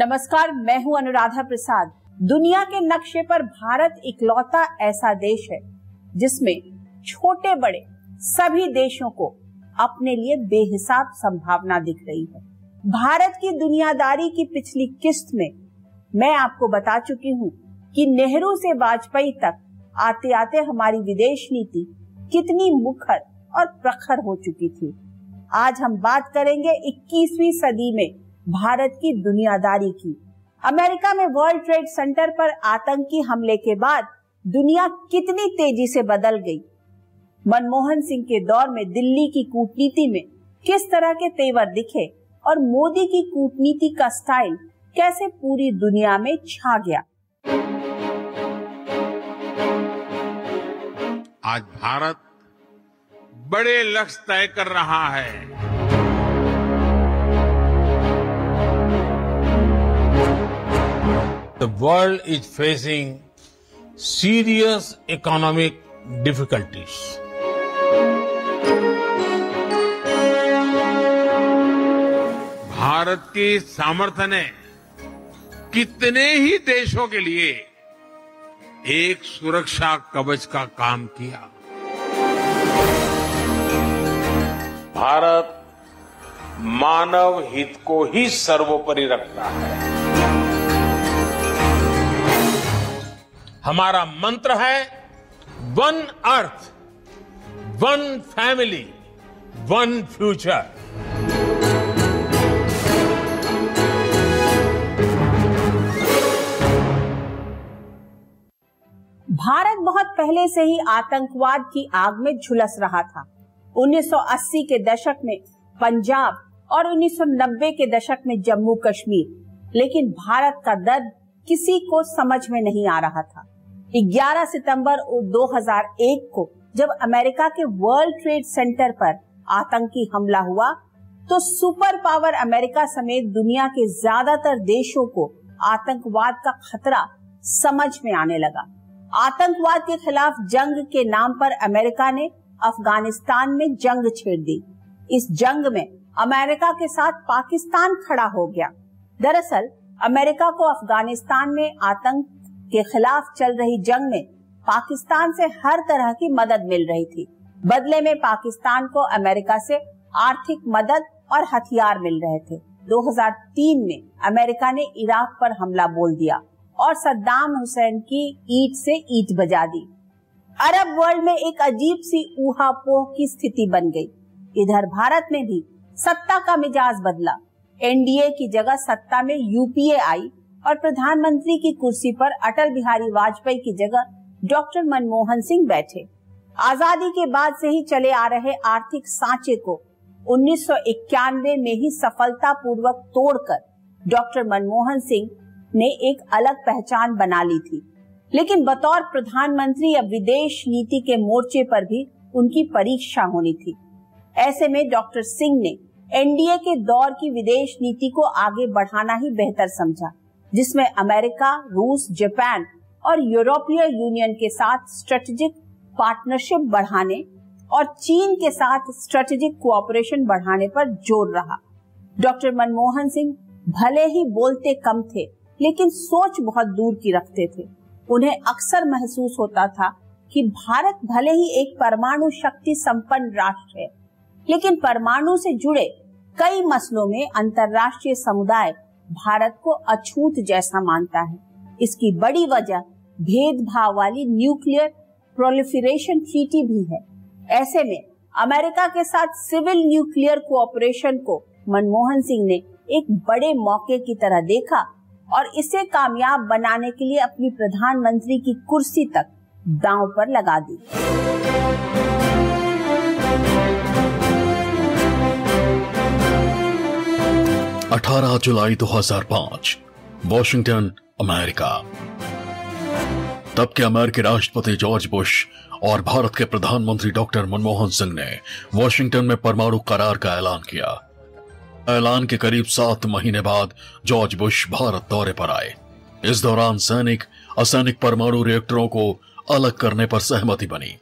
नमस्कार, मैं हूँ अनुराधा प्रसाद। दुनिया के नक्शे पर भारत इकलौता ऐसा देश है, जिसमें छोटे बड़े सभी देशों को अपने लिए बेहिसाब संभावना दिख रही है। भारत की दुनियादारी की पिछली किस्त में मैं आपको बता चुकी हूँ कि नेहरू से वाजपेयी तक आते आते हमारी विदेश नीति कितनी मुखर और प्रखर हो चुकी थी। आज हम बात करेंगे 21वीं सदी में भारत की दुनियादारी की। अमेरिका में वर्ल्ड ट्रेड सेंटर पर आतंकी हमले के बाद दुनिया कितनी तेज़ी से बदल गई। मनमोहन सिंह के दौर में दिल्ली की कूटनीति में किस तरह के तेवर दिखे और मोदी की कूटनीति का स्टाइल कैसे पूरी दुनिया में छा गया? आज भारत बड़े लक्ष्य तय कर रहा है। The world is facing serious economic difficulties. Bharat की सामर्थ्य ने कितने ही देशों के लिए एक सुरक्षा कवच का काम किया भारत मानव हित को ही सर्वोपरि रखता है हमारा मंत्र है one earth one family one future Bharat बहुत पहले से ही आतंकवाद की आग में झुलस रहा था। 1980 के दशक में पंजाब और 1990 के दशक में जम्मू कश्मीर लेकिन भारत का दर्द किसी को समझ में नहीं आ रहा था। 11 सितंबर 2001 को, जब अमेरिका के वर्ल्ड ट्रेड सेंटर पर आतंकी हमला हुआ तो सुपर पावर अमेरिका समेत दुनिया के ज़्यादातर देशों को आतंकवाद का खतरा समझ में आने लगा। आतंकवाद के खिलाफ जंग के नाम पर अमेरिका ने अफ़गानिस्तान में जंग छेड़ दी। इस जंग में अमेरिका के साथ पाकिस्तान खड़ा हो गया। दरअसल, अमेरिका को अफ़गानिस्तान में आतंक के खिलाफ चल रही जंग में पाकिस्तान से हर तरह की मदद मिल रही थी। बदले में पाकिस्तान को अमेरिका से आर्थिक मदद और हथियार मिल रहे थे। 2003 में अमेरिका ने इराक पर हमला बोल दिया और सद्दाम हुसैन की ईट से ईट बजा दी। अरब वर्ल्ड में एक अजीब सी ऊहापोह की स्थिति बन गई। इधर भारत में भी सत्ता का मिजाज बदला। एनडीए की जगह सत्ता में यूपीए आई और प्रधानमंत्री की कुर्सी पर अटल बिहारी वाजपेयी की जगह डॉक्टर मनमोहन सिंह बैठे। आज़ादी के बाद से ही चले आ रहे आर्थिक सांचे को उन्नीस सौ इक्यानवे में ही सफलता पूर्वक तोड़कर डॉक्टर मनमोहन सिंह ने एक अलग पहचान बना ली थी। लेकिन बतौर प्रधानमंत्री अब विदेश नीति के मोर्चे पर भी उनकी परीक्षा होनी थी। ऐसे में डॉक्टर सिंह ने एनडीए के दौर की विदेश नीति को आगे बढ़ाना ही बेहतर समझा। जिसमें अमेरिका, रूस, जापान और यूरोपीय यूनियन के साथ स्ट्रेटेजिक पार्टनरशिप बढ़ाने और चीन के साथ स्ट्रेटेजिक कोऑपरेशन बढ़ाने पर ज़ोर रहा। डॉक्टर मनमोहन सिंह भले ही बोलते कम थे, लेकिन सोच बहुत दूर की रखते थे। उन्हें अक्सर महसूस होता था कि भारत भले ही एक परमाणु शक्ति संपन्न राष्ट्र है, लेकिन परमाणु से जुड़े कई मसलों में अंतर्राष्ट्रीय समुदाय भारत को अछूत जैसा मानता है। इसकी बड़ी वजह भेदभाव वाली न्यूक्लियर प्रोलिफरेशन ट्रीटी भी है। ऐसे में अमेरिका के साथ सिविल न्यूक्लियर कोऑपरेशन को मनमोहन सिंह ने एक बड़े मौके की तरह देखा और इसे कामयाब बनाने के लिए अपनी प्रधानमंत्री की कुर्सी तक दांव पर लगा दी। अठारह जुलाई 2005 वॉशिंगटन, अमेरिका। तब के अमेरिकी राष्ट्रपति जॉर्ज बुश और भारत के प्रधानमंत्री डॉक्टर मनमोहन सिंह ने वॉशिंगटन में परमाणु करार का ऐलान किया। ऐलान के करीब सात महीने बाद जॉर्ज बुश भारत दौरे पर आए। इस दौरान सैनिक, असैनिक परमाणु रिएक्टरों को अलग करने पर सहमति बनी।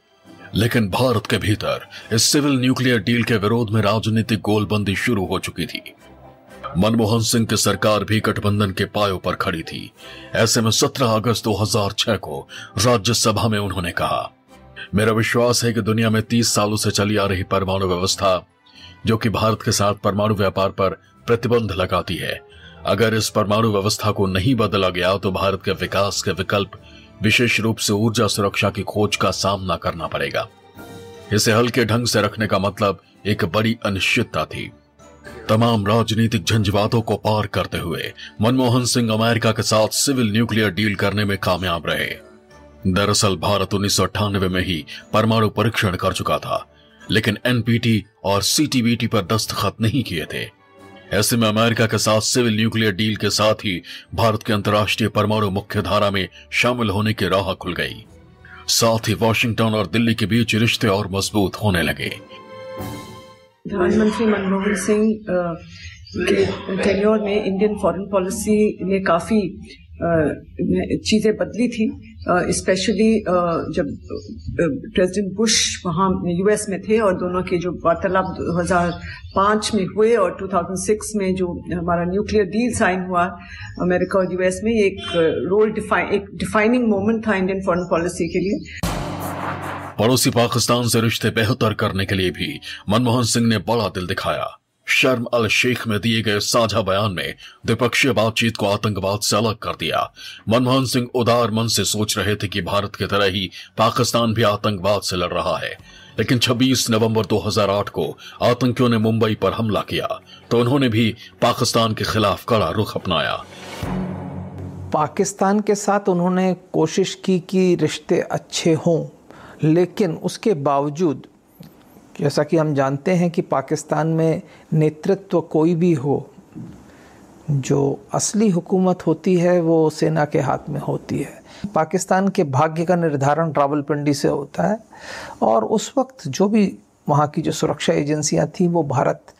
लेकिन भारत के भीतर इस सिविल न्यूक्लियर डील के विरोध में राजनीतिक गोलबंदी शुरू हो चुकी थी। मनमोहन सिंह की सरकार भी गठबंधन के पायों पर खड़ी थी। ऐसे में 17 अगस्त 2006 को राज्यसभा में उन्होंने कहा, मेरा विश्वास है कि दुनिया में 30 सालों से चली आ रही परमाणु व्यवस्था, जो कि भारत के साथ परमाणु व्यापार पर प्रतिबंध लगाती है, अगर इस परमाणु व्यवस्था को नहीं बदला गया तो भारत के विकास के विकल्प विशेष रूप से ऊर्जा सुरक्षा की खोज का सामना करना पड़ेगा। इसे हल्के ढंग से रखने का मतलब एक बड़ी अनिश्चितता थी। तमाम राजनीतिक झंझवातों को पार करते हुए मनमोहन सिंह अमेरिका के साथ सिविल न्यूक्लियर डील करने में कामयाब रहे। दरअसल भारत उन्नीस में ही परमाणु परीक्षण कर चुका था, लेकिन एनपीटी और सीटीबीटी पर दस्तखत नहीं किए थे। ऐसे में अमेरिका के साथ सिविल न्यूक्लियर डील के साथ ही भारत के अंतर्राष्ट्रीय परमाणु मुख्य धारा में शामिल होने की राह खुल गई। साथ ही वॉशिंगटन और दिल्ली के बीच रिश्ते और मज़बूत होने लगे। प्रधानमंत्री मनमोहन सिंह के टेन्योर में इंडियन फॉरेन पॉलिसी ने काफ़ी चीज़ें बदली थी। स्पेशली जब प्रेसिडेंट बुश वहाँ यूएस में थे और दोनों के जो वार्तालाप 2005 में हुए और 2006 में जो हमारा न्यूक्लियर डील साइन हुआ, अमेरिका और यूएस में एक रोल डिफाइन एक डिफाइनिंग मोमेंट था इंडियन फॉरेन पॉलिसी के लिए। पड़ोसी पाकिस्तान से रिश्ते बेहतर करने के लिए भी मनमोहन सिंह ने बड़ा दिल दिखाया। शर्म अल शेख में दिए गए साझा बयान में द्विपक्षीय बातचीत को आतंकवाद से अलग कर दिया। मनमोहन सिंह उदार मन से सोच रहे थे कि भारत की तरह ही पाकिस्तान भी आतंकवाद से लड़ रहा है। लेकिन 26 नवंबर 2008 को आतंकियों ने मुंबई पर हमला किया तो उन्होंने भी पाकिस्तान के खिलाफ कड़ा रुख अपनाया। पाकिस्तान के साथ उन्होंने कोशिश की कि रिश्ते अच्छे हों। लेकिन उसके बावजूद, जैसा कि हम जानते हैं कि पाकिस्तान में नेतृत्व कोई भी हो, जो असली हुकूमत होती है, वो सेना के हाथ में होती है। पाकिस्तान के भाग्य का निर्धारण रावलपिंडी से होता है और उस वक्त जो भी वहाँ की जो सुरक्षा एजेंसियाँ थी, वो भारत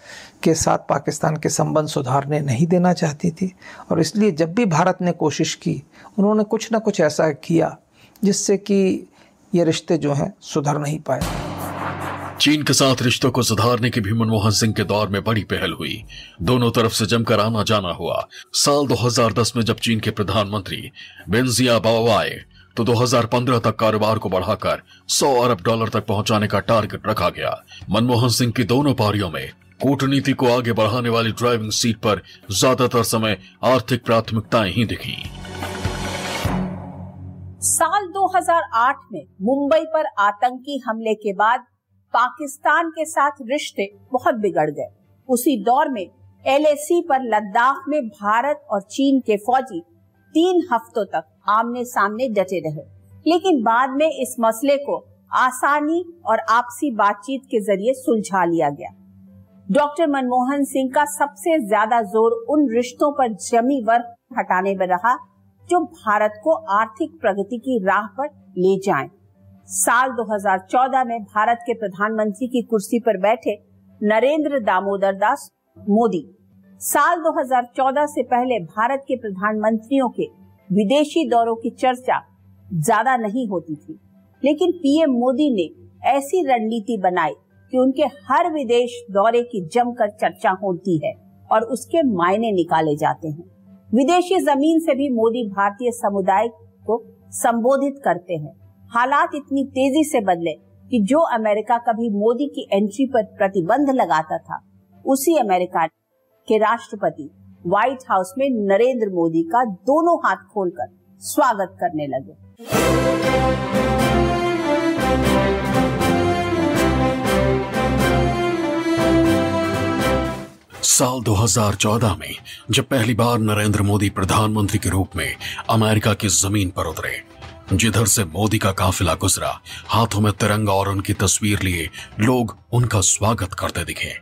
के साथ पाकिस्तान के संबंध सुधारने नहीं देना चाहती थी। और इसलिए जब भी भारत ने कोशिश की, उन्होंने कुछ ना कुछ ऐसा किया, जिससे कि ये रिश्ते जो हैं, सुधर नहीं पाए। चीन के साथ रिश्तों को सुधारने की भी मनमोहन सिंह के दौर में बड़ी पहल हुई। दोनों तरफ़ से जमकर आना जाना हुआ। साल 2010 में जब चीन के प्रधानमंत्री बेंजिया बाओ आए तो 2015 तक कारोबार को बढ़ाकर 100 अरब डॉलर तक पहुँचाने का टारगेट रखा गया। मनमोहन सिंह की दोनों पारियों में कूटनीति को आगे बढ़ाने वाली ड्राइविंग सीट पर ज़्यादातर समय आर्थिक प्राथमिकताएँ ही दिखी। साल 2008 में मुंबई पर आतंकी हमले के बाद पाकिस्तान के साथ रिश्ते बहुत बिगड़ गए। उसी दौर में एलएसी पर लद्दाख में भारत और चीन के फौजी तीन हफ्तों तक आमने सामने डटे रहे। लेकिन बाद में इस मसले को आसानी और आपसी बातचीत के ज़रिए सुलझा लिया गया। डॉक्टर मनमोहन सिंह का सबसे ज़्यादा ज़ोर उन रिश्तों पर जमी वर्ग हटाने में रहा। जो भारत को आर्थिक प्रगति की राह पर ले जाएँ। साल 2014 में भारत के प्रधानमंत्री की कुर्सी पर बैठे नरेंद्र दामोदर दास मोदी। साल 2014 से पहले भारत के प्रधानमंत्रियों के विदेशी दौरों की चर्चा ज़्यादा नहीं होती थी। लेकिन पीएम मोदी ने ऐसी रणनीति बनाई कि उनके हर विदेश दौरे की जमकर चर्चा होती है और उसके मायने निकाले जाते हैं। विदेशी ज़मीन से भी मोदी भारतीय समुदाय को संबोधित करते हैं। हालात इतनी तेज़ी से बदले कि जो अमेरिका कभी मोदी की एंट्री पर प्रतिबंध लगाता था, उसी अमेरिका के राष्ट्रपति व्हाइट हाउस में नरेंद्र मोदी का दोनों हाथ खोलकर स्वागत करने लगे। साल 2014 में, जब पहली बार नरेंद्र मोदी प्रधानमंत्री के रूप में अमेरिका की ज़मीन पर उतरे, जिधर से मोदी का काफिला गुजरा, हाथों में तिरंगा और उनकी तस्वीर लिए लोग उनका स्वागत करते दिखे।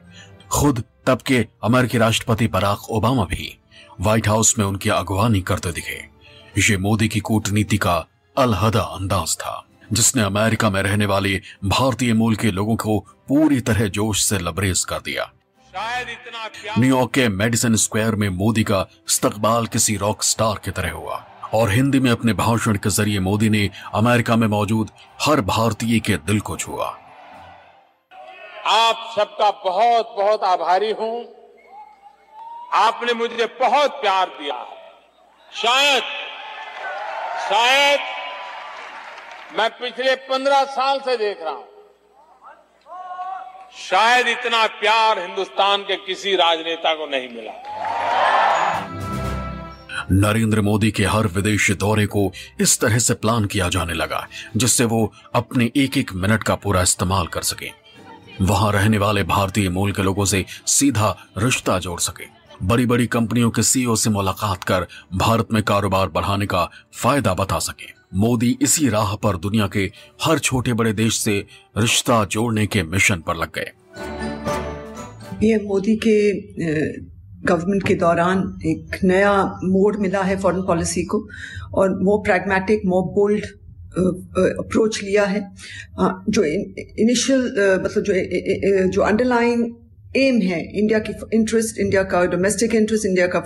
खुद तब के अमेरिकी राष्ट्रपति बराक ओबामा भी व्हाइट हाउस में उनकी अगवानी करते दिखे। ये मोदी की कूटनीति का अलहदा अंदाज था, जिसने अमेरिका में रहने वाले भारतीय मूल के लोगों को पूरी तरह जोश से लबरेज कर दिया। न्यूयॉर्क के मेडिसन स्क्वायर में मोदी का इस्तकबाल किसी रॉक स्टार की तरह हुआ। और हिंदी में अपने भाषण के ज़रिए मोदी ने अमेरिका में मौजूद हर भारतीय के दिल को छुआ। आप सबका बहुत बहुत आभारी हूँ। आपने मुझे बहुत प्यार दिया। है शायद शायद मैं पिछले पंद्रह साल से देख रहा हूँ। शायद इतना प्यार हिंदुस्तान के किसी राजनेता को नहीं मिला। नरेंद्र मोदी के हर विदेशी दौरे को इस तरह से प्लान किया जाने लगा, जिससे वो अपने एक एक मिनट का पूरा इस्तेमाल कर सके। वहाँ रहने वाले भारतीय मूल के लोगों से सीधा रिश्ता जोड़ सके। बड़ी बड़ी कंपनियों के सीईओ से मुलाकात कर भारत में कारोबार बढ़ाने का फ़ायदा बता सके। मोदी इसी राह पर दुनिया के हर छोटे बड़े देश से रिश्ता जोड़ने के मिशन पर लग गए। पीएम मोदी के गवर्नमेंट के दौरान एक नया मोड मिला है फॉरेन पॉलिसी को और more pragmatic more bold approach लिया है। जो इनिशियल मतलब जो जो अंडरलाइन एम है इंडिया की इंटरेस्ट इंडिया का डोमेस्टिक इंटरेस्ट इंडिया का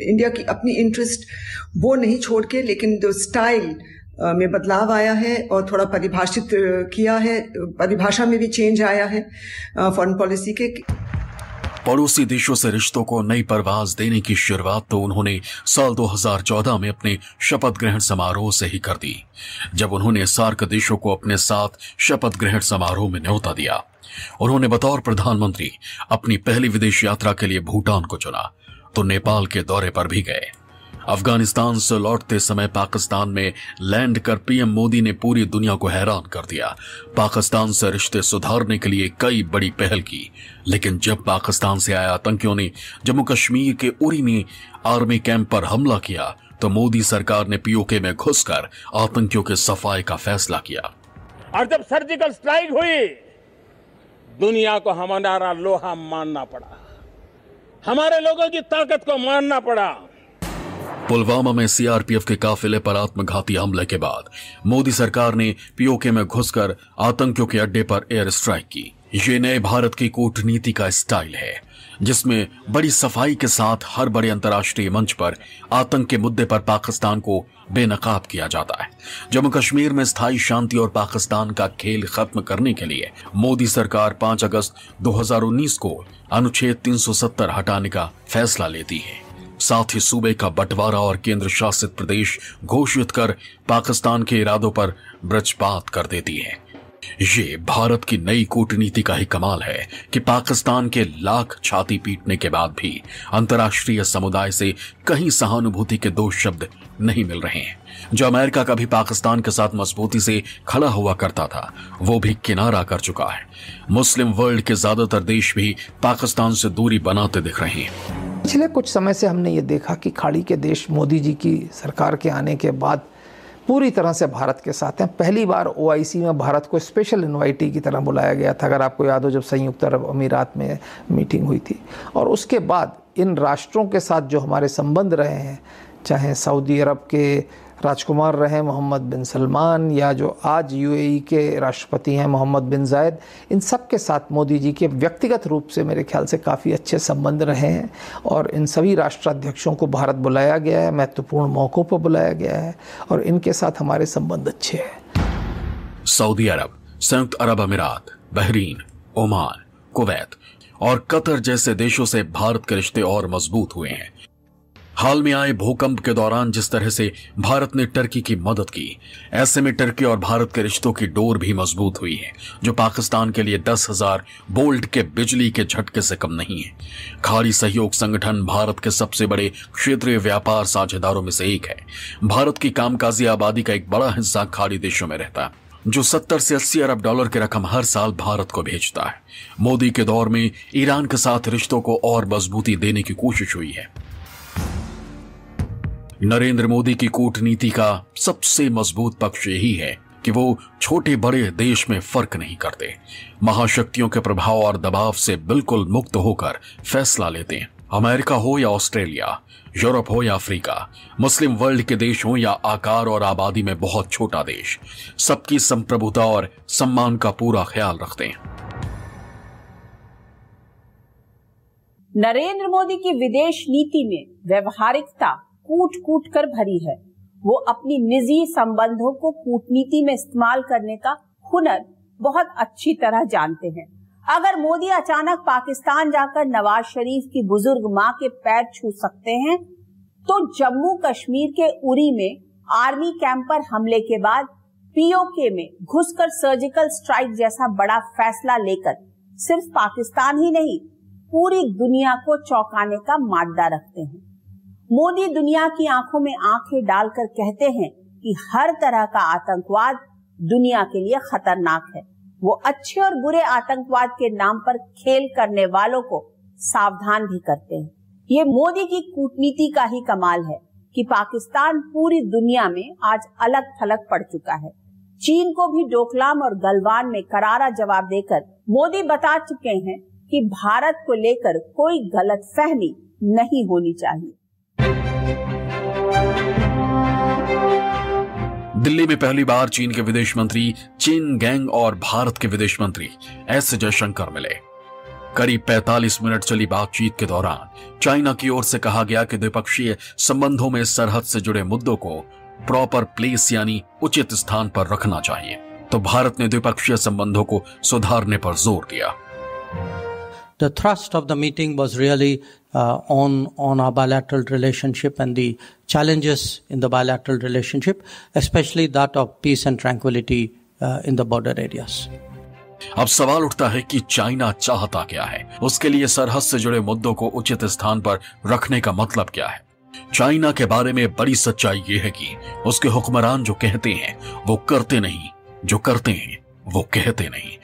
इंडिया की अपनी इंटरेस्ट वो नहीं छोड़ के, लेकिन जो स्टाइल में बदलाव आया है और थोड़ा परिभाषित किया है, परिभाषा में भी चेंज आया है फॉरेन पॉलिसी के पड़ोसी देशों से रिश्तों को नई परवाज देने की शुरुआत तो उन्होंने साल 2014 में अपने शपथ ग्रहण समारोह से ही कर दी, जब उन्होंने सार्क देशों को अपने साथ शपथ ग्रहण समारोह में न्योता दिया। उन्होंने बतौर प्रधानमंत्री अपनी पहली विदेश यात्रा के लिए भूटान को चुना तो नेपाल के दौरे पर भी गए। अफ़गानिस्तान से लौटते समय पाकिस्तान में लैंड कर पीएम मोदी ने पूरी दुनिया को हैरान कर दिया। पाकिस्तान से रिश्ते सुधारने के लिए कई बड़ी पहल की। लेकिन जब पाकिस्तान से आए आतंकियों ने जम्मू कश्मीर के उरी में आर्मी कैंप पर हमला किया तो मोदी सरकार ने पीओके में घुसकर आतंकियों के सफ़ाई का फैसला किया। और जब सर्जिकल स्ट्राइक हुई, दुनिया को हमारा लोहा मानना पड़ा। हमारे लोगों की ताकत को मानना पड़ा। पुलवामा में सीआरपीएफ के काफिले पर आत्मघाती हमले के बाद मोदी सरकार ने पीओके में घुसकर आतंकियों के अड्डे पर एयर स्ट्राइक की। ये नए भारत की कूटनीति का स्टाइल है, जिसमें बड़ी सफ़ाई के साथ हर बड़े अंतर्राष्ट्रीय मंच पर आतंक के मुद्दे पर पाकिस्तान को बेनकाब किया जाता है। जम्मू कश्मीर में स्थायी शांति और पाकिस्तान का खेल खत्म करने के लिए मोदी सरकार 5 अगस्त 2019 को अनुच्छेद 370 हटाने का फैसला लेती है। साथ ही सूबे का बंटवारा और केंद्र शासित प्रदेश घोषित कर पाकिस्तान के इरादों पर ब्रजपात कर देती है। ये भारत की नई कूटनीति का ही कमाल है कि पाकिस्तान के लाख छाती पीटने के बाद भी अंतर्राष्ट्रीय समुदाय से कहीं सहानुभूति के दो शब्द नहीं मिल रहे हैं। जो अमेरिका का भी पाकिस्तान के साथ मजबूती से खड़ा हुआ करता था, वो भी किनारा कर चुका है। मुस्लिम वर्ल्ड के ज़्यादातर देश भी पाकिस्तान से दूरी बनाते दिख रहे हैं। पिछले कुछ समय से हमने ये देखा कि खाड़ी के देश मोदी जी की सरकार के आने के बाद पूरी तरह से भारत के साथ हैं। पहली बार ओआईसी में भारत को स्पेशल इन्वाइटी की तरह बुलाया गया था। अगर आपको याद हो, जब संयुक्त अरब अमीरात में मीटिंग हुई थी। और उसके बाद इन राष्ट्रों के साथ जो हमारे संबंध रहे हैं, चाहे सऊदी अरब के राजकुमार रहे मोहम्मद बिन सलमान, या जो आज यूएई के राष्ट्रपति हैं मोहम्मद बिन जायद, इन सब के साथ मोदी जी के व्यक्तिगत रूप से मेरे ख्याल से काफ़ी अच्छे संबंध रहे हैं, और इन सभी राष्ट्राध्यक्षों को भारत बुलाया गया है, महत्वपूर्ण मौक़ों पर बुलाया गया है, और इनके साथ हमारे संबंध अच्छे हैं। सऊदी अरब, संयुक्त अरब अमीरात, बहरीन, ओमान, कुवैत और कतर जैसे देशों से भारत के रिश्ते और मज़बूत हुए हैं। हाल में आए भूकंप के दौरान जिस तरह से भारत ने टर्की की मदद की, ऐसे में टर्की और भारत के रिश्तों की डोर भी मज़बूत हुई है, जो पाकिस्तान के लिए दस हज़ार बोल्ट के बिजली के झटके से कम नहीं है। खाड़ी सहयोग संगठन भारत के सबसे बड़े क्षेत्रीय व्यापार साझेदारों में से एक है। भारत की कामकाजी आबादी का एक बड़ा हिस्सा खाड़ी देशों में रहता है, जो 70 से 80 अरब डॉलर की रकम हर साल भारत को भेजता है। मोदी के दौर में ईरान के साथ रिश्तों को और मजबूती देने की कोशिश हुई है। नरेंद्र मोदी की कूटनीति का सबसे मज़बूत पक्ष यही है कि वो छोटे बड़े देश में फ़र्क नहीं करते। महाशक्तियों के प्रभाव और दबाव से बिल्कुल मुक्त होकर फैसला लेते हैं। अमेरिका हो या ऑस्ट्रेलिया, यूरोप हो या अफ्रीका, मुस्लिम वर्ल्ड के देश हो या आकार और आबादी में बहुत छोटा देश, सबकी संप्रभुता और सम्मान का पूरा ख्याल रखते हैं। नरेंद्र मोदी की विदेश नीति में व्यवहारिकता कूट कूट कर भरी है। वो अपनी निजी संबंधों को कूटनीति में इस्तेमाल करने का हुनर बहुत अच्छी तरह जानते हैं। अगर मोदी अचानक पाकिस्तान जाकर नवाज़ शरीफ की बुज़ुर्ग माँ के पैर छू सकते हैं तो जम्मू कश्मीर के उरी में आर्मी कैंप पर हमले के बाद पीओके में घुसकर सर्जिकल स्ट्राइक जैसा बड़ा फैसला लेकर सिर्फ़ पाकिस्तान ही नहीं, पूरी दुनिया को चौंकाने का मादा रखते हैं। मोदी दुनिया की आँखों में आँखें डालकर कहते हैं कि हर तरह का आतंकवाद दुनिया के लिए खतरनाक है। वो अच्छे और बुरे आतंकवाद के नाम पर खेल करने वालों को सावधान भी करते हैं। ये मोदी की कूटनीति का ही कमाल है कि पाकिस्तान पूरी दुनिया में आज अलग थलग पड़ चुका है। चीन को भी डोकलाम और गलवान में करारा जवाब देकर मोदी बता चुके हैं कि भारत को लेकर कोई गलत फहमी नहीं होनी चाहिए। दिल्ली में पहली बार चीन के विदेश मंत्री चीन गैंग और भारत के विदेश मंत्री एस जयशंकर मिले। करीब 45 मिनट चली बातचीत के दौरान चाइना की ओर से कहा गया कि द्विपक्षीय संबंधों में सरहद से जुड़े मुद्दों को प्रॉपर प्लेस यानी उचित स्थान पर रखना चाहिए। तो भारत ने द्विपक्षीय संबंधों को सुधारने पर ज़ोर दिया। Thrust of the meeting was really uh, on on our bilateral relationship and the challenges in the bilateral relationship, especially that of peace and tranquility uh, in the border areas. अब सवाल उठता है कि चाइना चाहता क्या है उसके लिए सरहद से जुड़े मुद्दों को उचित स्थान पर रखने का मतलब क्या है चाइना के बारे में बड़ी सच्चाई यह है कि उसके हुक्मरान जो कहते हैं वो करते नहीं जो करते हैं वो कहते नहीं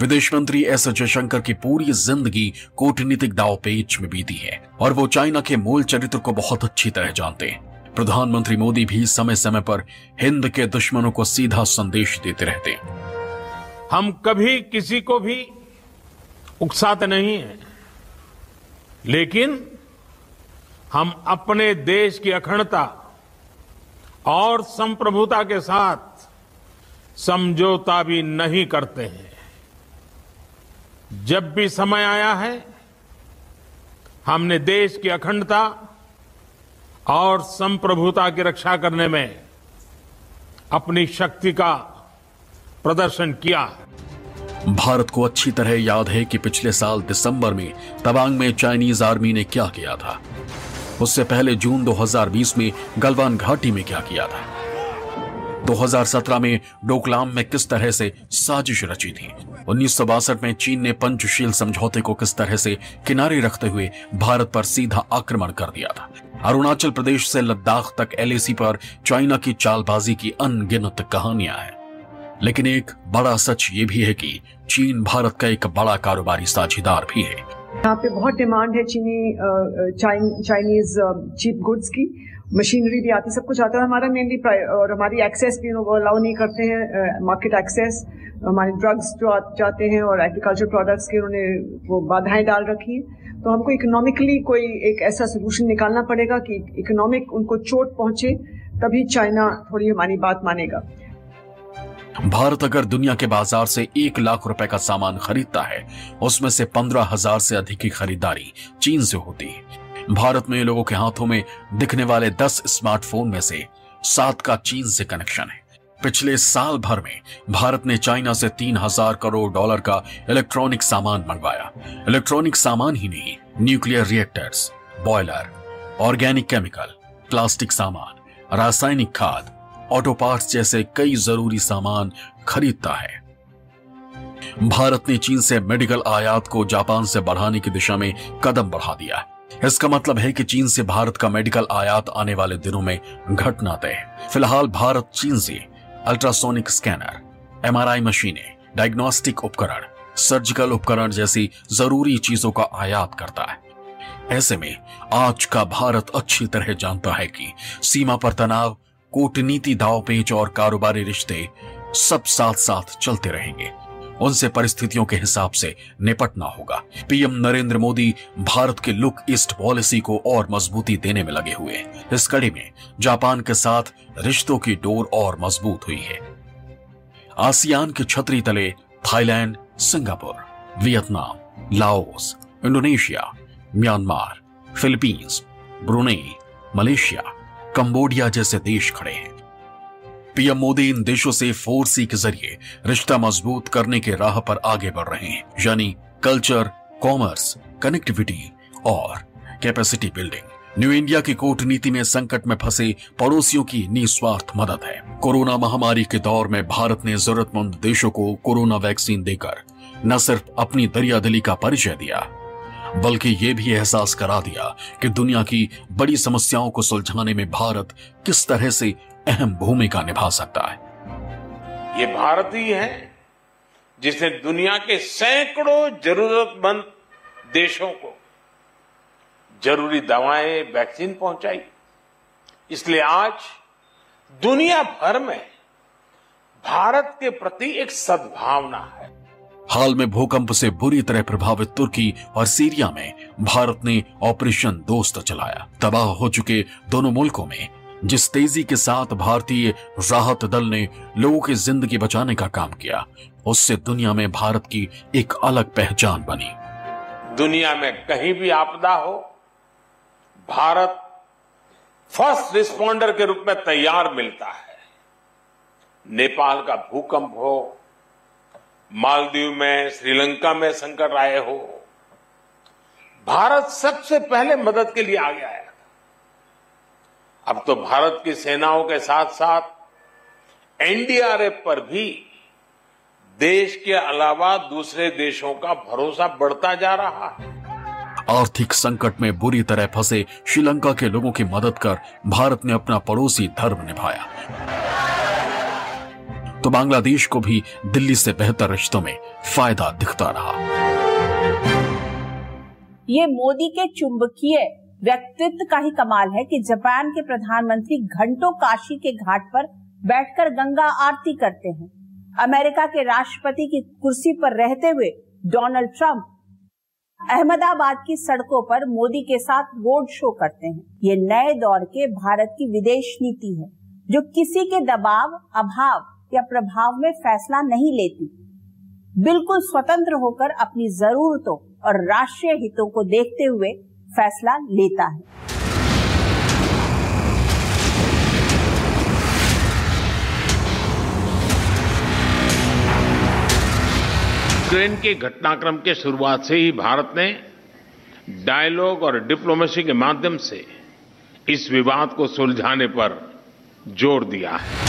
विदेश मंत्री एस जयशंकर की पूरी ज़िंदगी कूटनीतिक दाव पेच में बीती है, और वो चाइना के मूल चरित्र को बहुत अच्छी तरह जानते हैं। प्रधानमंत्री मोदी भी समय समय पर हिंद के दुश्मनों को सीधा संदेश देते रहते हम कभी किसी को भी उकसाते नहीं है, लेकिन हम अपने देश की अखंडता और संप्रभुता के साथ समझौता भी नहीं करते हैं। जब भी समय आया है, हमने देश की अखंडता और संप्रभुता की रक्षा करने में अपनी शक्ति का प्रदर्शन किया है। भारत को अच्छी तरह याद है कि पिछले साल दिसंबर में तवांग में चाइनीज़ आर्मी ने क्या किया था। उससे पहले जून 2020 में गलवान घाटी में क्या किया था। 2017 में डोकलाम में किस तरह से साजिश रची थी? उन्नीस में चीन ने पंचशील समझौते को किस तरह से किनारे रखते हुए भारत पर सीधा आक्रमण कर दिया था? अरुणाचल प्रदेश से लद्दाख तक एलएसी पर चाइना की चालबाजी की अनगिनत कहानियाँ हैं। लेकिन एक बड़ा सच ये भी है कि चीन भारत का एक बड़ा कारोबारी साझेदार भी है। यहाँ पे बहुत डिमांड है चीनी चाइनीज़ चीप गुड्स की। मशीनरी भी आती, सब कुछ आता है। हमारा मेनली और हमारी एक्सेस भी वो अलाउ नहीं करते हैं मार्केट एक्सेस हमारे ड्रग्स जो जाते हैं और एग्रीकल्चर प्रोडक्ट्स की उन्होंने वो बाधाएँ डाल रखी हैं। तो हमको इकोनॉमिकली कोई एक ऐसा सोल्यूशन निकालना पड़ेगा कि इकोनॉमिक उनको चोट पहुँचे, तभी चाइना थोड़ी हमारी बात मानेगा। भारत अगर दुनिया के बाज़ार से एक लाख रुपए का सामान खरीदता है, उसमें से पंद्रह हज़ार से अधिक की खरीदारी चीन से होती है। भारत में लोगों के हाथों में दिखने वाले दस स्मार्टफ़ोन में से सात का चीन से कनेक्शन है। पिछले साल भर में भारत ने चाइना से तीन हज़ार करोड़ डॉलर का इलेक्ट्रॉनिक सामान मंगवाया। इलेक्ट्रॉनिक सामान ही नहीं nuclear reactors boiler organic chemical plastic सामान, रासायनिक खाद ऑटो पार्ट्स जैसे कई ज़रूरी सामान खरीदता है। भारत ने चीन से मेडिकल आयात को जापान से बढ़ाने की दिशा में कदम बढ़ा दिया। है इसका मतलब है कि चीन से भारत का मेडिकल आयात आने वाले दिनों में घटना तय फ़िलहाल भारत चीन से अल्ट्रासोनिक स्कैनर, एमआरआई मशीनें, डायग्नोस्टिक उपकरण, सर्जिकल उपकरण जैसी ज़रूरी चीज़ों का आयात करता है। ऐसे में आज का भारत अच्छी तरह जानता है कि सीमा पर तनाव, कूटनीति दाव पेच और कारोबारी रिश्ते सब साथ साथ चलते रहेंगे। उनसे परिस्थितियों के हिसाब से निपटना होगा। पीएम नरेंद्र मोदी भारत के लुक ईस्ट पॉलिसी को और मजबूती देने में लगे हुए। इस कड़ी में जापान के साथ रिश्तों की डोर और मज़बूत हुई है। आसियान के छतरी तले Thailand, Singapore, Vietnam, Laos, Indonesia, Myanmar, Philippines, Brunei, Malaysia, Cambodia जैसे देश खड़े हैं। पीएम मोदी इन देशों से फोर सी के ज़रिए रिश्ता मज़बूत करने के राह पर आगे बढ़ रहे हैं, यानी कल्चर, कॉमर्स, कनेक्टिविटी और कैपेसिटी बिल्डिंग। न्यू इंडिया की कूटनीति में संकट में फंसे पड़ोसियों की निस्वार्थ मदद है। कोरोना महामारी के दौर में भारत ने जरूरतमंद देशों को कोरोना वैक्सीन देकर न सिर्फ़ अपनी दरियादिली का परिचय दिया, बल्कि ये भी एहसास करा दिया कि दुनिया की बड़ी समस्याओं को सुलझाने में भारत किस तरह से अहम भूमिका निभा सकता है। ये भारत ही है जिसने दुनिया के सैकड़ों जरूरतमंद देशों को ज़रूरी दवाएँ वैक्सीन पहुंचाई। इसलिए आज दुनिया भर में भारत के प्रति एक सद्भावना है। हाल में भूकंप से बुरी तरह प्रभावित तुर्की और सीरिया में भारत ने ऑपरेशन दोस्त चलाया। तबाह हो चुके दोनों मुल्कों में जिस तेज़ी के साथ भारतीय राहत दल ने लोगों की ज़िंदगी बचाने का काम किया, उससे दुनिया में भारत की एक अलग पहचान बनी। दुनिया में कहीं भी आपदा हो, भारत फ़र्स्ट रिस्पॉन्डर के रूप में तैयार मिलता है। नेपाल का भूकंप हो, मालदीव में, श्रीलंका में संकट आए हो, भारत सबसे पहले मदद के लिए आ गया था अब तो भारत की सेनाओं के साथ साथ एनडीआरएफ पर भी देश के अलावा दूसरे देशों का भरोसा बढ़ता जा रहा है। आर्थिक संकट में बुरी तरह फंसे श्रीलंका के लोगों की मदद कर भारत ने अपना पड़ोसी धर्म निभाया। तो बांग्लादेश को भी दिल्ली से बेहतर रिश्तों में फ़ायदा दिखता रहा। ये मोदी के चुंबकीय व्यक्तित्व का ही कमाल है कि जापान के प्रधानमंत्री घंटों काशी के घाट पर बैठकर गंगा आरती करते हैं। अमेरिका के राष्ट्रपति की कुर्सी पर रहते हुए डोनाल्ड ट्रंप अहमदाबाद की सड़कों पर मोदी के साथ रोड शो करते हैं। ये नए दौर के भारत की विदेश नीति है, जो किसी के दबाव, अभाव या प्रभाव में फैसला नहीं लेती। बिल्कुल स्वतंत्र होकर अपनी जरूरतों और राष्ट्रीय हितों को देखते हुए फैसला लेता है। यूक्रेन के घटनाक्रम के शुरुआत से ही भारत ने डायलॉग और डिप्लोमेसी के माध्यम से इस विवाद को सुलझाने पर ज़ोर दिया है।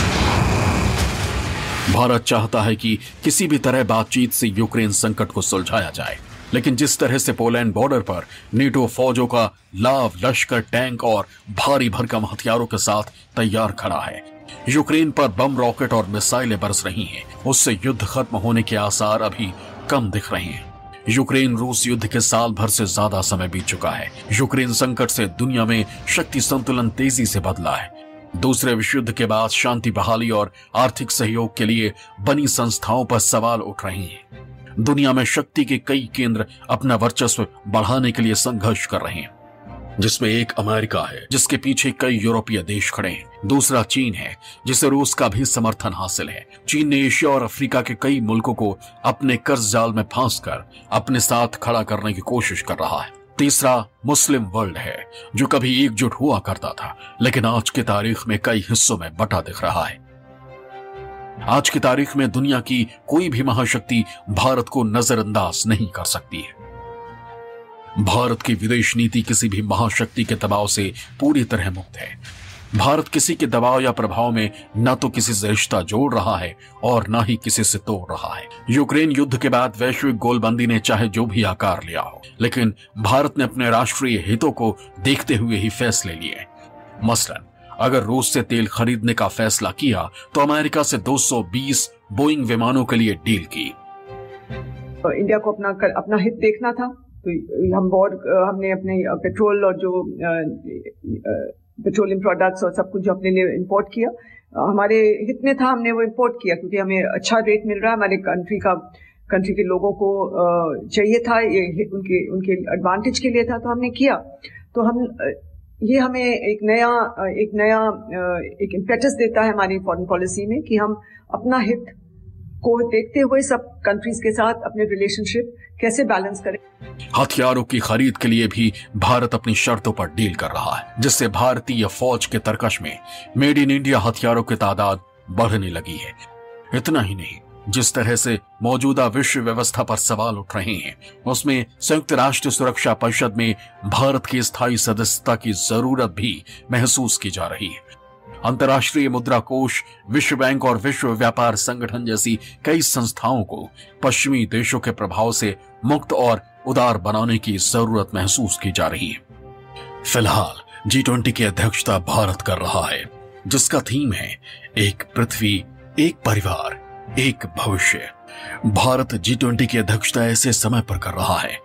भारत चाहता है कि किसी भी तरह बातचीत से यूक्रेन संकट को सुलझाया जाए। लेकिन जिस तरह से पोलैंड बॉर्डर पर नेटो फौजों का लाव, लश्कर, टैंक और भारी भरकम हथियारों के साथ तैयार खड़ा है। यूक्रेन पर बम रॉकेट और मिसाइलें बरस रही हैं। उससे युद्ध खत्म होने के आसार अभी कम दिख रहे हैं। यूक्रेन रूस युद्ध के साल भर से ज़्यादा समय बीत चुका है। यूक्रेन संकट से दुनिया में शक्ति संतुलन तेज़ी से बदला है। दूसरे विश्व युद्ध के बाद शांति बहाली और आर्थिक सहयोग के लिए बनी संस्थाओं पर सवाल उठ रहे हैं। दुनिया में शक्ति के कई केंद्र अपना वर्चस्व बढ़ाने के लिए संघर्ष कर रहे हैं। जिसमें एक अमेरिका है, जिसके पीछे कई यूरोपीय देश खड़े हैं। दूसरा चीन है, जिसे रूस का भी समर्थन हासिल है। चीन ने एशिया और अफ्रीका के कई मुल्कों को अपने कर्ज जाल में फांस कर अपने साथ खड़ा करने की कोशिश कर रहा है। तीसरा मुस्लिम वर्ल्ड है, जो कभी एकजुट हुआ करता था, लेकिन आज की तारीख में कई हिस्सों में बटा दिख रहा है। आज की तारीख में दुनिया की कोई भी महाशक्ति भारत को नजरअंदाज नहीं कर सकती है। भारत की विदेश नीति किसी भी महाशक्ति के दबाव से पूरी तरह मुक्त है। भारत किसी के दबाव या प्रभाव में न तो किसी से रिश्ता जोड़ रहा है और न ही किसी से तोड़ रहा है। यूक्रेन युद्ध के बाद वैश्विक गोलबंदी ने चाहे जो भी आकार लिया हो, लेकिन भारत ने अपने राष्ट्रीय हितों को देखते हुए ही फैसले लिए। मसलन अगर रूस से तेल खरीदने का फैसला किया तो अमेरिका से 220 बोइंग विमानों के लिए डील की। इंडिया को अपना कर, अपना हित देखना था। तो हम बहुत हमने अपने पेट्रोल और जो पेट्रोलियम प्रोडक्ट्स और सब कुछ जो अपने लिए इंपोर्ट किया। हमारे हित में था हमने वो इंपोर्ट किया क्योंकि हमें अच्छा रेट मिल रहा है। हमारे कंट्री का कंट्री के लोगों को चाहिए था ये उनके उनके एडवांटेज के लिए था तो हमने किया। तो हम ये हमें एक नया एक नया, एक इम्पेटस देता है हमारी फॉरेन पॉलिसी में कि हम अपना हित को देखते हुए सब कंट्रीज़ के साथ अपने रिलेशनशिप कैसे बैलेंस करें। हथियारों की खरीद के लिए भी भारत अपनी शर्तों पर डील कर रहा है, जिससे भारतीय फौज के तरकश में मेड इन इंडिया हथियारों की तादाद बढ़ने लगी है। इतना ही नहीं जिस तरह से मौजूदा विश्व व्यवस्था पर सवाल उठ रहे हैं, उसमें संयुक्त राष्ट्र सुरक्षा परिषद में भारत की स्थायी सदस्यता की ज़रूरत भी महसूस की जा रही है। अंतर्राष्ट्रीय मुद्रा कोष विश्व बैंक और विश्व व्यापार संगठन जैसी कई संस्थाओं को पश्चिमी देशों के प्रभाव से मुक्त और उदार बनाने की ज़रूरत महसूस की जा रही है। फ़िलहाल जी ट्वेंटी की अध्यक्षता भारत कर रहा है, जिसका थीम है, एक पृथ्वी, एक परिवार। एक भविष्य। भारत जी ट्वेंटी की अध्यक्षता ऐसे समय पर कर रहा है,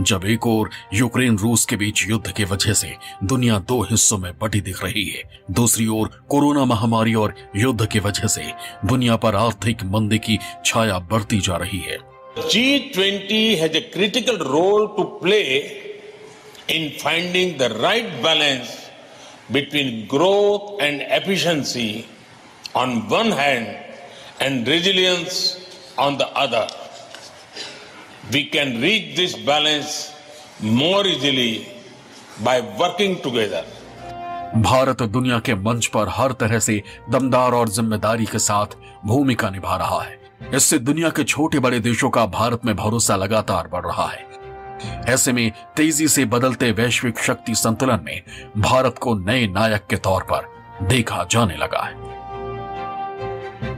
जब एक और यूक्रेन रूस के बीच युद्ध की वजह से दुनिया दो हिस्सों में बटी दिख रही है। दूसरी ओर कोरोना महामारी और युद्ध की वजह से दुनिया पर आर्थिक मंदी की छाया बढ़ती जा रही है। G20 has a critical role to play in finding the right balance between growth and efficiency on one hand and resilience on the other. We can reach this balance more easily by working together. Bharat दुनिया के मंच पर हर तरह से दमदार और ज़िम्मेदारी के साथ भूमिका निभा रहा है इससे दुनिया के छोटे बड़े देशों का भारत में भरोसा लगातार बढ़ रहा है ऐसे में तेज़ी से बदलते वैश्विक शक्ति संतुलन में भारत को नए नायक के तौर पर देखा जाने लगा है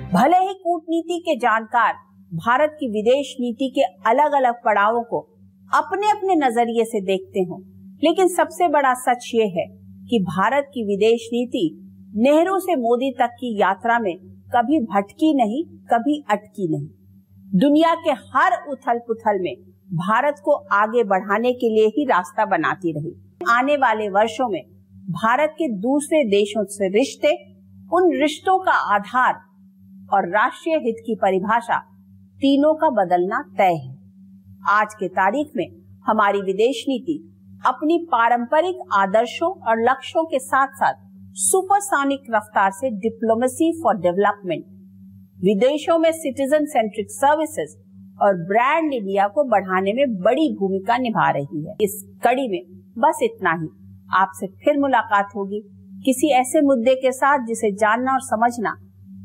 भले ही कूटनीति के जानकार भारत की विदेश नीति के अलग अलग पड़ावों को अपने अपने नज़रिए से देखते हो, लेकिन सबसे बड़ा सच ये है कि भारत की विदेश नीति नेहरू से मोदी तक की यात्रा में कभी भटकी नहीं, कभी अटकी नहीं। दुनिया के हर उथल पुथल में भारत को आगे बढ़ाने के लिए ही रास्ता बनाती रही। आने वाले वर्षों में भारत के दूसरे देशों से रिश्ते, उन रिश्तों का आधार और राष्ट्रीय हित की परिभाषा तीनों का बदलना तय है। आज के तारीख में हमारी विदेश नीति अपनी पारंपरिक आदर्शों और लक्ष्यों के साथ साथ सुपरसोनिक रफ्तार से डिप्लोमेसी फॉर डेवलपमेंट विदेशों में सिटीजन सेंट्रिक सर्विसेज़ और ब्रांड इंडिया को बढ़ाने में बड़ी भूमिका निभा रही है। इस कड़ी में बस इतना ही। आपसे फिर मुलाकात होगी किसी ऐसे मुद्दे के साथ जिसे जानना और समझना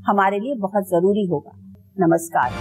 हमारे लिए बहुत ज़रूरी होगा। नमस्कार।